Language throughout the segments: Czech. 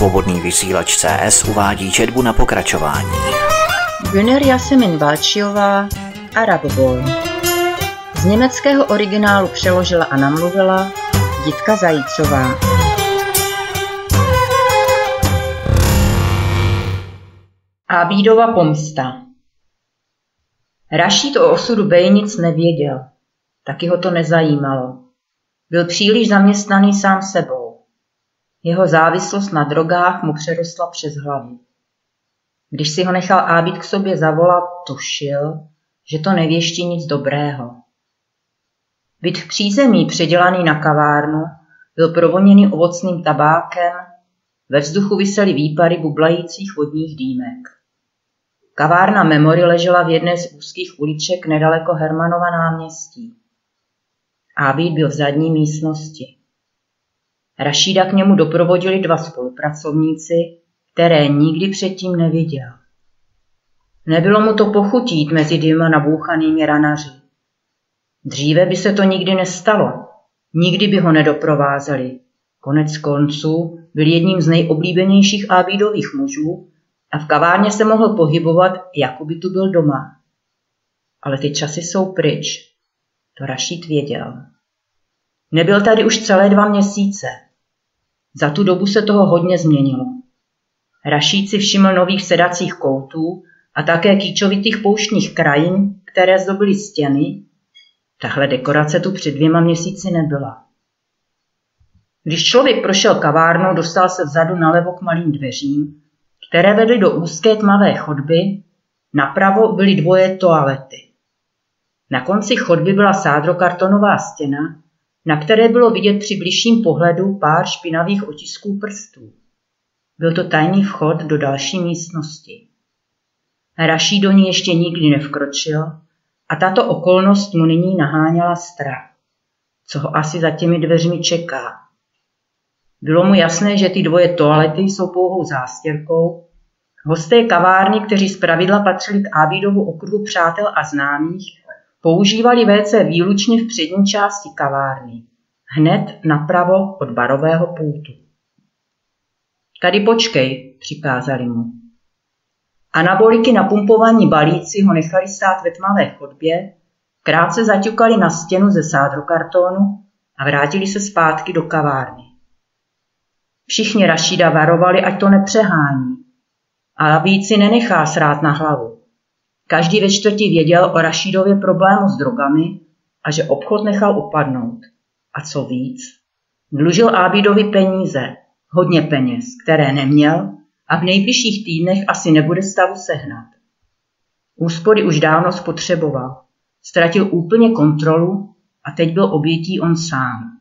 Svobodný vysílač CS uvádí četbu na pokračování. Güner Jasemin Balčiová, Arab Boy. Z německého originálu přeložila a namluvila Jitka Zajícová. Ábídova pomsta Rašít o osudu Bej nic nevěděl. Taky ho to nezajímalo. Byl příliš zaměstnaný sám sebou. Jeho závislost na drogách mu přerostla přes hlavu. Když si ho nechal Ábid k sobě zavolat, tušil, že to nevěští nic dobrého. Byt v přízemí předělaný na kavárnu byl provoněný ovocným tabákem, ve vzduchu visely výpary bublajících vodních dýmek. Kavárna Memory ležela v jedné z úzkých uliček nedaleko Hermanova náměstí. Ábid byl v zadní místnosti. Rašída k němu doprovodili dva spolupracovníci, které nikdy předtím neviděl. Nebylo mu to pochutít mezi dvěma nabouchanými ranaři. Dříve by se to nikdy nestalo. Nikdy by ho nedoprovázeli. Konec konců byl jedním z nejoblíbenějších Ábídových mužů a v kavárně se mohl pohybovat, jako by tu byl doma. Ale ty časy jsou pryč. To Rašít věděl. Nebyl tady už celé dva měsíce. Za tu dobu se toho hodně změnilo. Rašíd si všiml nových sedacích koutů a také kýčovitých pouštních krajin, které zdobily stěny. Tahle dekorace tu před dvěma měsíci nebyla. Když člověk prošel kavárnou, dostal se vzadu nalevo k malým dveřím, které vedly do úzké tmavé chodby, napravo byly dvoje toalety. Na konci chodby byla sádrokartonová stěna, na které bylo vidět při bližším pohledu pár špinavých otisků prstů. Byl to tajný vchod do další místnosti. Raší do ní ještě nikdy nevkročil a tato okolnost mu nyní naháněla strach. Co ho asi za těmi dveřmi čeká? Bylo mu jasné, že ty dvoje toalety jsou pouhou zástěrkou. Hosté kavárny, kteří zpravidla patřili k Ábidovu okruhu přátel a známých, Používali WC výlučně v přední části kavárny, hned napravo od barového pultu. Tady počkej, přikázali mu. Anaboliky na pumpování balíci ho nechali stát ve tmavé chodbě, krátce zaťukali na stěnu ze sádrokartonu a vrátili se zpátky do kavárny. Všichni Rašída varovali, ať to nepřehání, ale víc si nenechá srát na hlavu. Každý ve čtvrti věděl o Rašídově problému s drogami a že obchod nechal upadnout. A co víc, dlužil Ábidovi peníze, hodně peněz, které neměl a v nejbližších týdnech asi nebude stavu sehnat. Úspory už dávno spotřeboval. Ztratil úplně kontrolu a teď byl obětí on sám.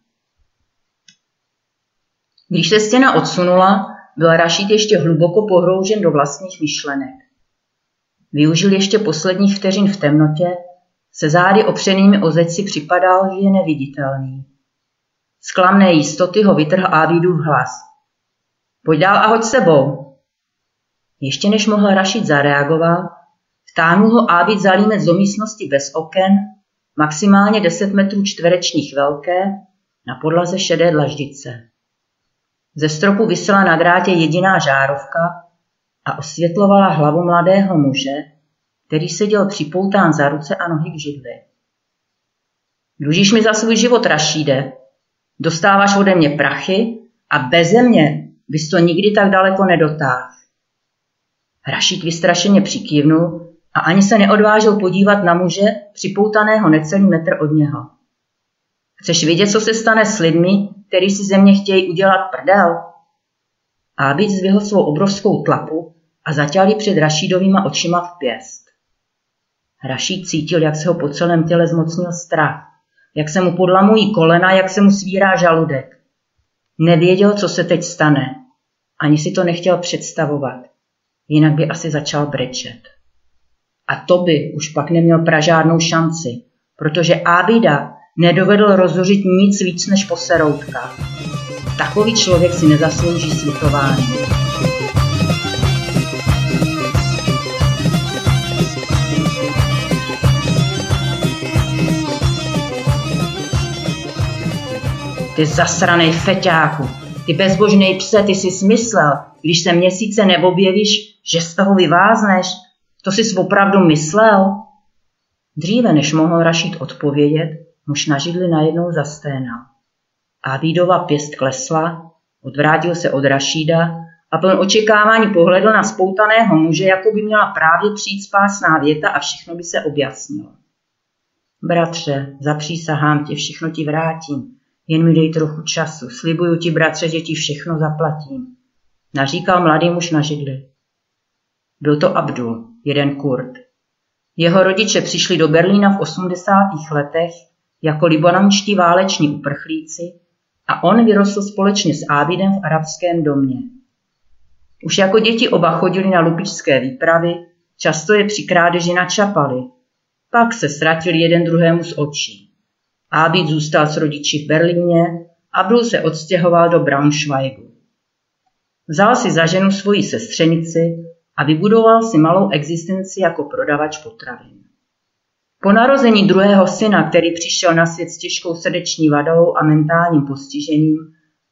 Když se stěna odsunula, byl Rašid ještě hluboko pohroužen do vlastních myšlenek. Využil ještě posledních vteřin v temnotě, se zády opřenými o zeď si připadal, že je neviditelný. Z klamné jistoty ho vytrhl Ávidův hlas. Pojď dál a hoď sebou. Ještě než mohl Rašid zareagovat, vtáhnul ho Ávid za límec do místnosti bez oken, maximálně 10 metrů čtverečních velké, na podlaze šedé dlaždice. Ze stropu vysela na drátě jediná žárovka, a osvětlovala hlavu mladého muže, který seděl připoután za ruce a nohy k židli. Dlužíš mi za svůj život, Rašíde. Dostáváš ode mě prachy a beze mě bys to nikdy tak daleko nedotáhl. Rašíd vystrašeně přikývnul a ani se neodvážil podívat na muže, připoutaného necelý metr od něho. Chceš vidět, co se stane s lidmi, kteří si ze mě chtějí udělat prdel? Ábid zvyhl svou obrovskou tlapu a zatěl ji před Rašídovýma očima v pěst. Rašíd cítil, jak se ho po celém těle zmocnil strach, jak se mu podlamují kolena, jak se mu svírá žaludek. Nevěděl, co se teď stane. Ani si to nechtěl představovat. Jinak by asi začal brečet. A to by už pak neměl pražádnou šanci, protože Ábida nedovedl rozhořit nic víc než poseroutka. Takový člověk si nezaslouží slitování. Ty zasranej feťáku, Ty bezbožnej pse, ty si smyslel, když se měsíce neobjevíš, že z toho vyvázneš. To jsi opravdu myslel? Dříve, než mohl Rašít odpovědět, muž na židli najednou zasténal. Ábídova pěst klesla, odvrátil se od Rašída a pln očekávání pohledl na spoutaného muže, jako by měla právě přijít spásná věta a všechno by se objasnilo. Bratře, zapřísahám ti, všechno ti vrátím, jen mi dej trochu času, slibuju ti, bratře, že ti všechno zaplatím. Naříkal mladý muž na židli. Byl to Abdul, jeden Kurd. Jeho rodiče přišli do Berlína v 80. letech jako libanonští váleční uprchlíci a on vyrostl společně s Ábidem v arabském domě. Už jako děti oba chodili na lupičské výpravy, často je při krádeži načapali. Pak se ztratili jeden druhému z očí. Ábid zůstal s rodiči v Berlíně, Abdul se odstěhoval do Braunschweigu. Vzal si za ženu svoji sestřenici a vybudoval si malou existenci jako prodavač potravin. Po narození druhého syna, který přišel na svět s těžkou srdeční vadou a mentálním postižením,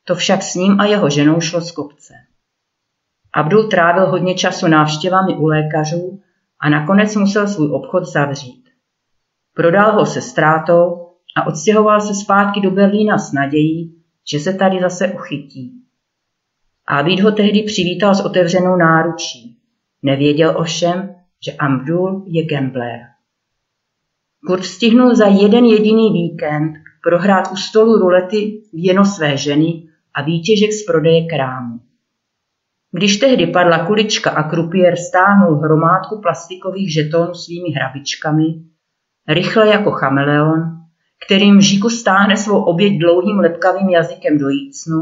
to však s ním a jeho ženou šlo z kopce. Abdul trávil hodně času návštěvami u lékařů a nakonec musel svůj obchod zavřít. Prodal ho se ztrátou a odstěhoval se zpátky do Berlína s nadějí, že se tady zase uchytí. Abid ho tehdy přivítal s otevřenou náručí. Nevěděl ovšem, že Abdul je gambler. Kurt stihnul za jeden jediný víkend prohrát u stolu rulety věno své ženy a výtěžek z prodeje krámu. Když tehdy padla kulička a krupier stáhnul hromádku plastikových žetonů svými hrabičkami, rychle jako chameleon, kterým Žíku stáhne svou oběť dlouhým lepkavým jazykem do jícnu,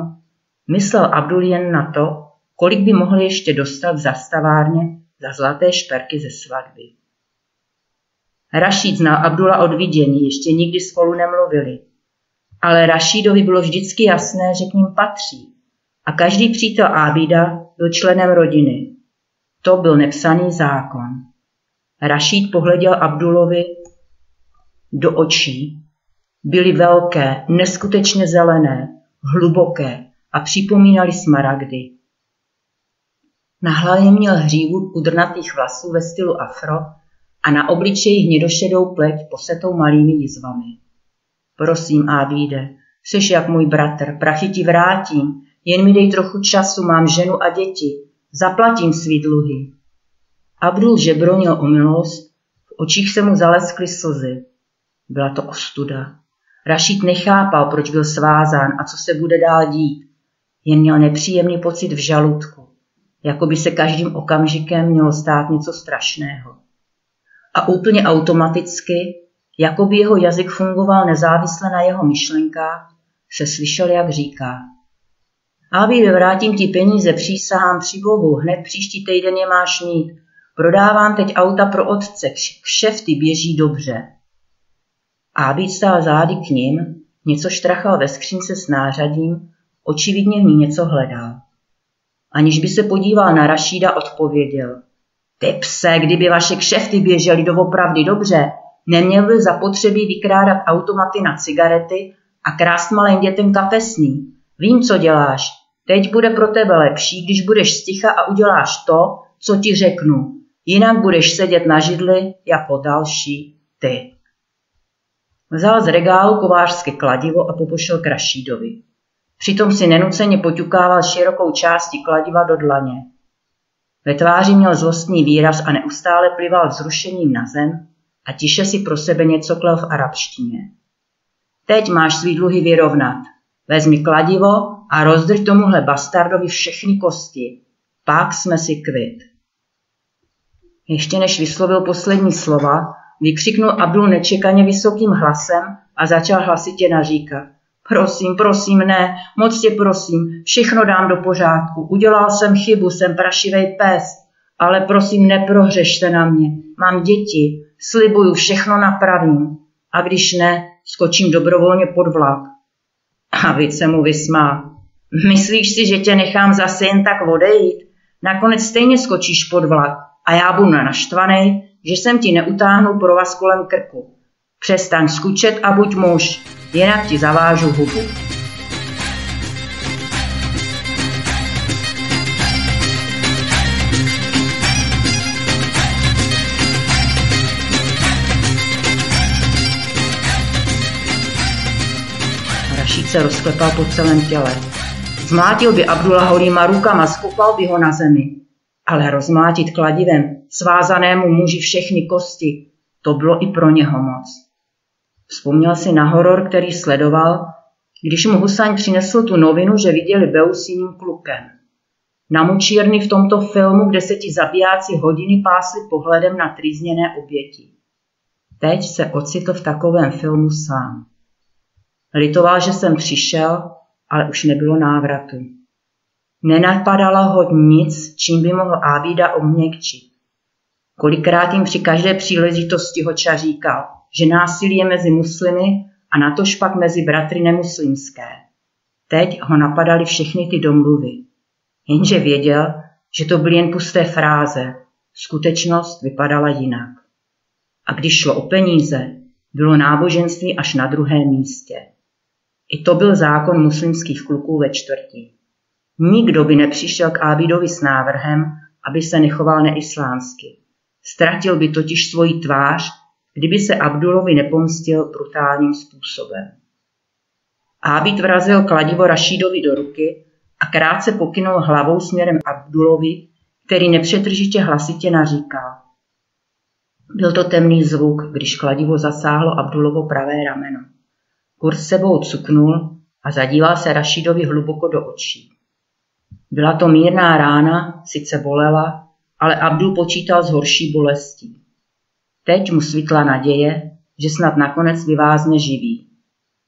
myslel Abdul jen na to, kolik by mohl ještě dostat v zastavárně za zlaté šperky ze svatby. Rašíd znal Abdula od vidění, ještě nikdy spolu nemluvili. Ale Rašídovi bylo vždycky jasné, že k ním patří. A každý přítel Ábida byl členem rodiny. To byl nepsaný zákon. Rašíd pohleděl Abdulovi do očí. Byly velké, neskutečně zelené, hluboké a připomínaly smaragdy. Na hlavě měl hřívu udrnatých vlasů ve stylu afro a na obličeji hnědošedou pleť posetou malými jizvami. Prosím, Ábíde, jsi jak můj bratr, prachy ti vrátím, jen mi dej trochu času, mám ženu a děti, zaplatím svý dluhy. Abdul žebronil o milost, v očích se mu zaleskly slzy. Byla to ostuda. Rašít nechápal, proč byl svázán a co se bude dál dít. Jen měl nepříjemný pocit v žaludku, jako by se každým okamžikem mělo stát něco strašného a úplně automaticky, jako by jeho jazyk fungoval nezávisle na jeho myšlenkách, se slyšel, jak říká. Aby vrátím ti peníze, přísahám při Bohu, hned příští týden je máš mít. Prodávám teď auta pro otce, kšefty běží dobře. Ábí stál zády k ním, něco štrachal ve skřínce s nářadím, očividně v ní něco hledal. Aniž by se podíval na Rašída, odpověděl. Ty pse, kdyby vaše kšefty běžely doopravdy dobře, neměl by zapotřebí vykrádat automaty na cigarety a krást malým dětem kafesní. Vím, co děláš. Teď bude pro tebe lepší, když budeš sticha a uděláš to, co ti řeknu. Jinak budeš sedět na židli jako další ty. Vzal z regálu kovářské kladivo a popošel k Rašídovi. Přitom si nenuceně poťukával širokou části kladiva do dlaně. Ve tváři měl zlostný výraz a neustále plival vzrušením na zem a tiše si pro sebe něco klel v arabštině. Teď máš svý dluhy vyrovnat. Vezmi kladivo a rozdrť tomuhle bastardovi všechny kosti. Pak jsme si kvit. Ještě než vyslovil poslední slova, vykřiknul Abdul nečekaně vysokým hlasem a začal hlasitě naříkat. Prosím, prosím, ne, moc tě prosím, všechno dám do pořádku. Udělal jsem chybu, jsem prašivej pes, ale prosím, neprohřešte na mě. Mám děti, slibuju, všechno napravím. A když ne, skočím dobrovolně pod vlak. A víc se mu vysmál. Myslíš si, že tě nechám zase jen tak odejít? Nakonec stejně skočíš pod vlak a já budu naštvaný, že jsem ti neutáhnu pro vás kolem krku. Přestaň skučet a buď muž, jinak ti zavážu hubu. Rašíd se rozklepal po celém těle. Zmlátil by Abdullah holýma rukama, skupal by ho na zemi. Ale rozmlátit kladivem svázanému muži všechny kosti, to bylo i pro něho moc. Vzpomněl si na horor, který sledoval, když mu Husaň přinesl tu novinu, že viděli Beu s jiným klukem. Na mučírny v tomto filmu, kde se ti zabijáci hodiny pásli pohledem na trýzněné oběti. Teď se ocitl v takovém filmu sám. Litoval, že jsem přišel, ale už nebylo návratu. Nenapadalo ho nic, čím by mohl Ábída obměkčit. Kolikrát jim při každé příležitosti hoča říkal, že násilí je mezi muslimy a natož pak mezi bratry nemuslimské. Teď ho napadaly všechny ty domluvy. Jenže věděl, že to byly jen pusté fráze. Skutečnost vypadala jinak. A když šlo o peníze, bylo náboženství až na druhém místě. I to byl zákon muslimských kluků ve čtvrtí. Nikdo by nepřišel k Ábidovi s návrhem, aby se nechoval neislámsky. Ztratil by totiž svoji tvář, kdyby se Abdulovi nepomstil brutálním způsobem. Ábid vrazil kladivo Rašídovi do ruky a krátce pokynul hlavou směrem Abdulovi, který nepřetržitě hlasitě naříkal. Byl to temný zvuk, když kladivo zasáhlo Abdulovo pravé rameno. Kurs sebou cuknul a zadíval se Rašidovi hluboko do očí. Byla to mírná rána, sice bolela, ale Abdul počítal s horší bolestí. Teď mu svítla naděje, že snad nakonec vyvázne živý.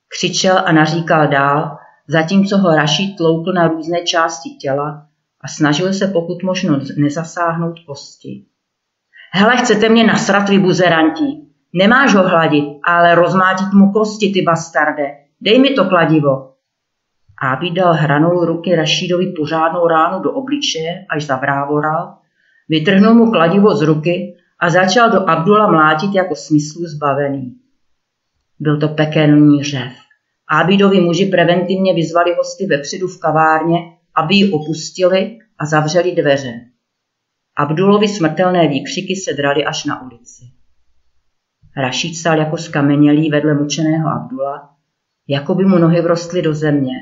Křičel a naříkal dál, zatímco ho Rašid tloukl na různé části těla a snažil se pokud možno nezasáhnout kosti. Hele, chcete mě nasrat, vy buzeranti. Nemáš ho hladit, ale rozmátit mu kosti, ty bastarde. Dej mi to kladivo. Ábí dal hranou ruky Rašídovi pořádnou ránu do obličeje, až zavrávoral, vytrhnul mu kladivo z ruky a začal do Abdula mlátit jako smyslu zbavený. Byl to pekelný řev. Ábidovi muži preventivně vyzvali hosty vepředu v kavárně, aby ji opustili a zavřeli dveře. Abdulovi smrtelné výkřiky se drali až na ulici. Rašíd stál jako skamenělý vedle mučeného Abdula, jako by mu nohy vrostly do země.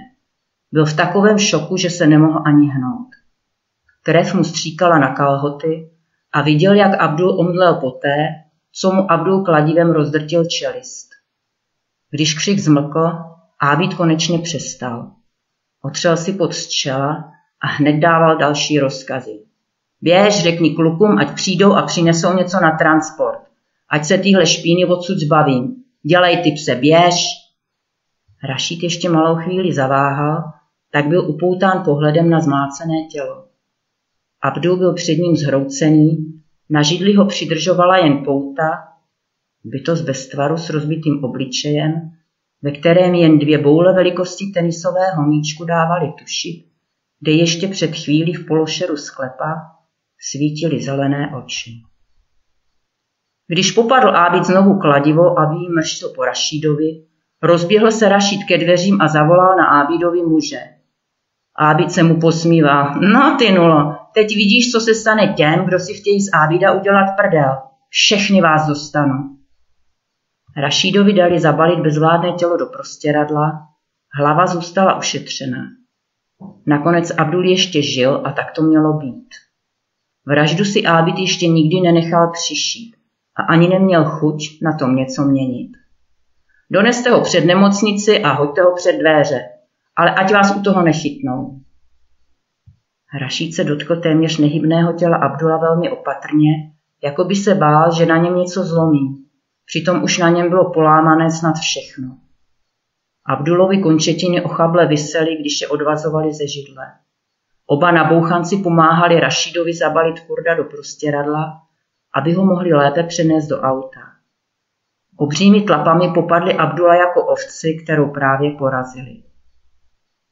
Byl v takovém šoku, že se nemohl ani hnout. Krev mu stříkala na kalhoty a viděl, jak Abdul omdlel poté, co mu Abdul kladivem rozdrtil čelist. Když křik zmlkl, Ábid konečně přestal. Otřel si pod z čela a hned dával další rozkazy. Běž, řekni klukům, ať přijdou a přinesou něco na transport. Ať se tyhle špíny odsud zbavím. Dělej ty pse, běž. Rašít ještě malou chvíli zaváhal, tak byl upoután pohledem na zmácené tělo. Abdul byl před ním zhroucený, na židli ho přidržovala jen pouta, bytost bez tvaru s rozbitým obličejem, ve kterém jen dvě boule velikosti tenisového míčku dávaly tušit, kde ještě před chvílí v pološeru sklepa svítily zelené oči. Když popadl Ábid znovu kladivo a výmrštil po Rašídovi, rozběhl se Rašíd ke dveřím a zavolal na Ábidovi muže. Ábid se mu posmíval. No ty nulo, teď vidíš, co se stane těm, kdo si chtějí z Ábida udělat prdel. Všechny vás dostanu. Rašídovi dali zabalit bezvládné tělo do prostěradla, hlava zůstala ušetřená. Nakonec Abdul ještě žil a tak to mělo být. Vraždu si Ábid ještě nikdy nenechal přišít a ani neměl chuť na tom něco měnit. Doneste ho před nemocnici a hoďte ho před dveře, ale ať vás u toho nechytnou. Rašíd se dotkl téměř nehybného těla Abdula velmi opatrně, jako by se bál, že na něm něco zlomí. Přitom už na něm bylo polámané snad všechno. Abdulovi končetiny ochable vysely, když je odvazovali ze židle. Oba nabouchanci pomáhali Rašidovi zabalit kurda do prostěradla, aby ho mohli lépe přenést do auta. Obřími tlapami popadli Abdula jako ovci, kterou právě porazili.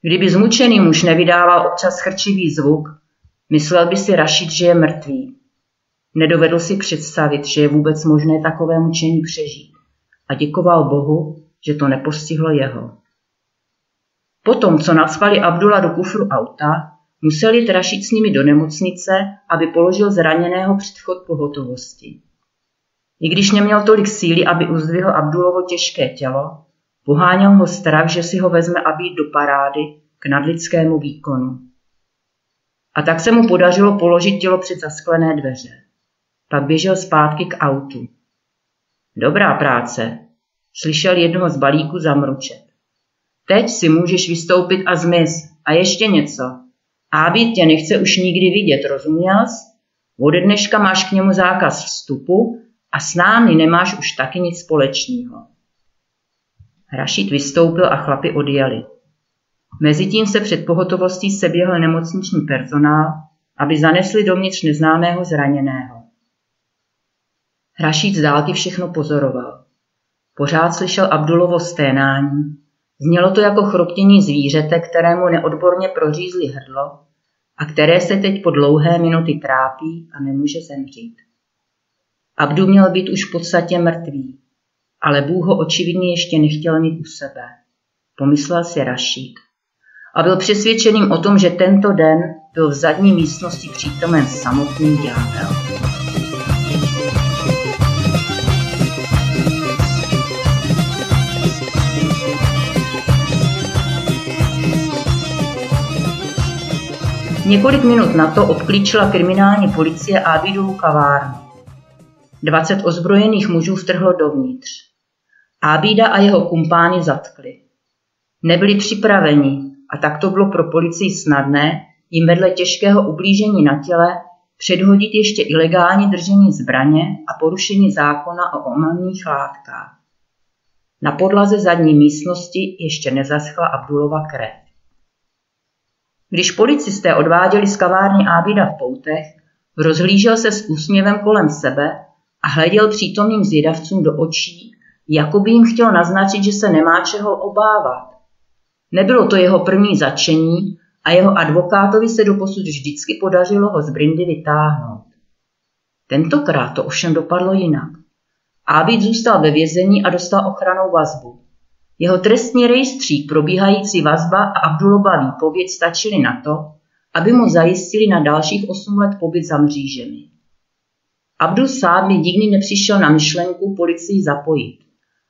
Kdyby zmučený muž nevydával občas chrčivý zvuk, myslel by si Rašid, že je mrtvý. Nedovedl si představit, že je vůbec možné takové mučení přežít a děkoval Bohu, že to nepostihlo jeho. Potom, co nacvali Abdula do kufru auta, museli trašit s nimi do nemocnice, aby položil zraněného předchod pohotovosti. I když neměl tolik síly, aby uzdvihl Abdulovo těžké tělo, Poháněl ho strach, že si ho vezme a být do parády k nadlidskému výkonu. A tak se mu podařilo položit tělo před zasklené dveře. Pak běžel zpátky k autu. Dobrá práce, slyšel jednoho z balíků zamručet. Teď si můžeš vystoupit a zmiz. A ještě něco. Ábit tě nechce už nikdy vidět, rozuměl jsi? Ode dneška máš k němu zákaz vstupu a s námi nemáš už taky nic společného. Rašit vystoupil a chlapi odjeli. Mezitím se před pohotovostí seběhl nemocniční personál, aby zanesli dovnitř neznámého zraněného. Rašít z dálky všechno pozoroval. Pořád slyšel Abdulovo sténání, Znělo to jako chroptění zvířete, kterému neodborně prořízli hrdlo a které se teď po dlouhé minuty trápí a nemůže zemřít. Abdu měl být už v podstatě mrtvý, ale Bůh ho očividně ještě nechtěl mít u sebe. Pomyslel si Rašík. A byl přesvědčeným o tom, že tento den byl v zadní místnosti přítomen samotný ďábel. Několik minut na to obklíčila kriminální policie Ábidovu kavárnu. 20 ozbrojených mužů vtrhlo dovnitř. Ábída a jeho kumpány zatkli. Nebyli připraveni a tak to bylo pro policii snadné jim vedle těžkého ublížení na těle předhodit ještě ilegální držení zbraně a porušení zákona o omamných látkách. Na podlaze zadní místnosti ještě nezaschla Abdulova krev. Když policisté odváděli z kavárny Ábida v poutech, rozhlížel se s úsměvem kolem sebe a hleděl přítomným zvědavcům do očí, jako by jim chtěl naznačit, že se nemá čeho obávat. Nebylo to jeho první začení a jeho advokátovi se doposud vždycky podařilo ho z brindy vytáhnout. Tentokrát to ovšem dopadlo jinak. Ábid zůstal ve vězení a dostal ochranou vazbu. Jeho trestní rejstřík, probíhající vazba a Abdulova výpověď stačily na to, aby mu zajistili na dalších 8 let pobyt za mřížemi. Abdul by nikdy nepřišel na myšlenku policii zapojit,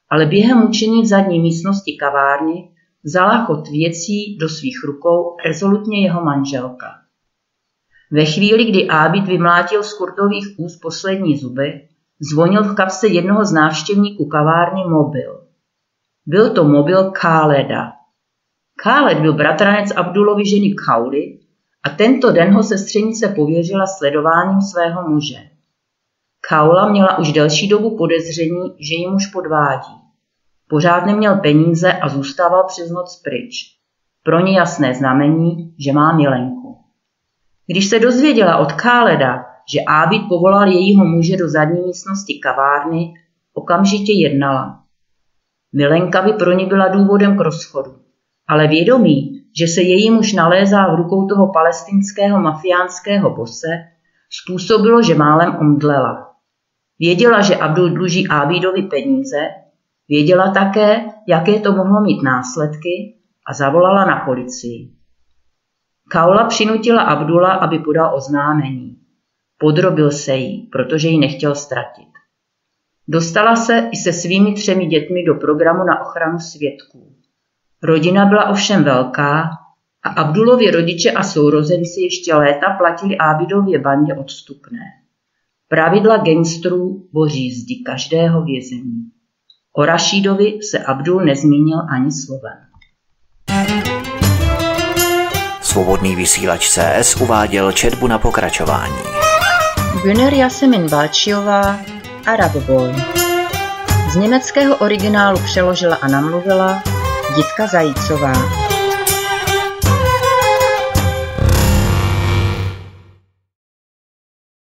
ale během mučení v zadní místnosti kavárny vzala chod věcí do svých rukou rezolutně jeho manželka. Ve chvíli, kdy Ábit vymlátil z kurtových úst poslední zuby, zvonil v kapse jednoho z návštěvníků kavárny mobil. Byl to mobil Káleda. Káled byl bratranec Abdulovi ženy Kauli a tento den ho sestřenice pověřila sledováním svého muže. Kaula měla už delší dobu podezření, že ji muž podvádí. Pořád neměl peníze a zůstával přes noc pryč. Pro ně jasné znamení, že má milenku. Když se dozvěděla od Káleda, že Ábid povolal jejího muže do zadní místnosti kavárny, okamžitě jednala. Milenka by pro ní byla důvodem k rozchodu, ale vědomí, že se její muž nalézá v rukou toho palestinského mafiánského bose, způsobilo, že málem omdlela. Věděla, že Abdul dluží Ábídovi peníze, věděla také, jaké to mohlo mít následky a zavolala na policii. Kaula přinutila Abdula, aby podal oznámení. Podrobil se jí, protože ji nechtěl ztratit. Dostala se i se svými třemi dětmi do programu na ochranu svědků. Rodina byla ovšem velká a Abdulově rodiče a sourozenci ještě léta platili Ábidově bandě odstupné. Pravidla gangstrů boří zdi každého vězení. O Rašídovi se Abdul nezmínil ani slovem. Svobodný vysílač CS uváděl četbu na pokračování. Güner Jasemin Balčiová Arab Boy. Z německého originálu přeložila a namluvila Jitka Zajícová.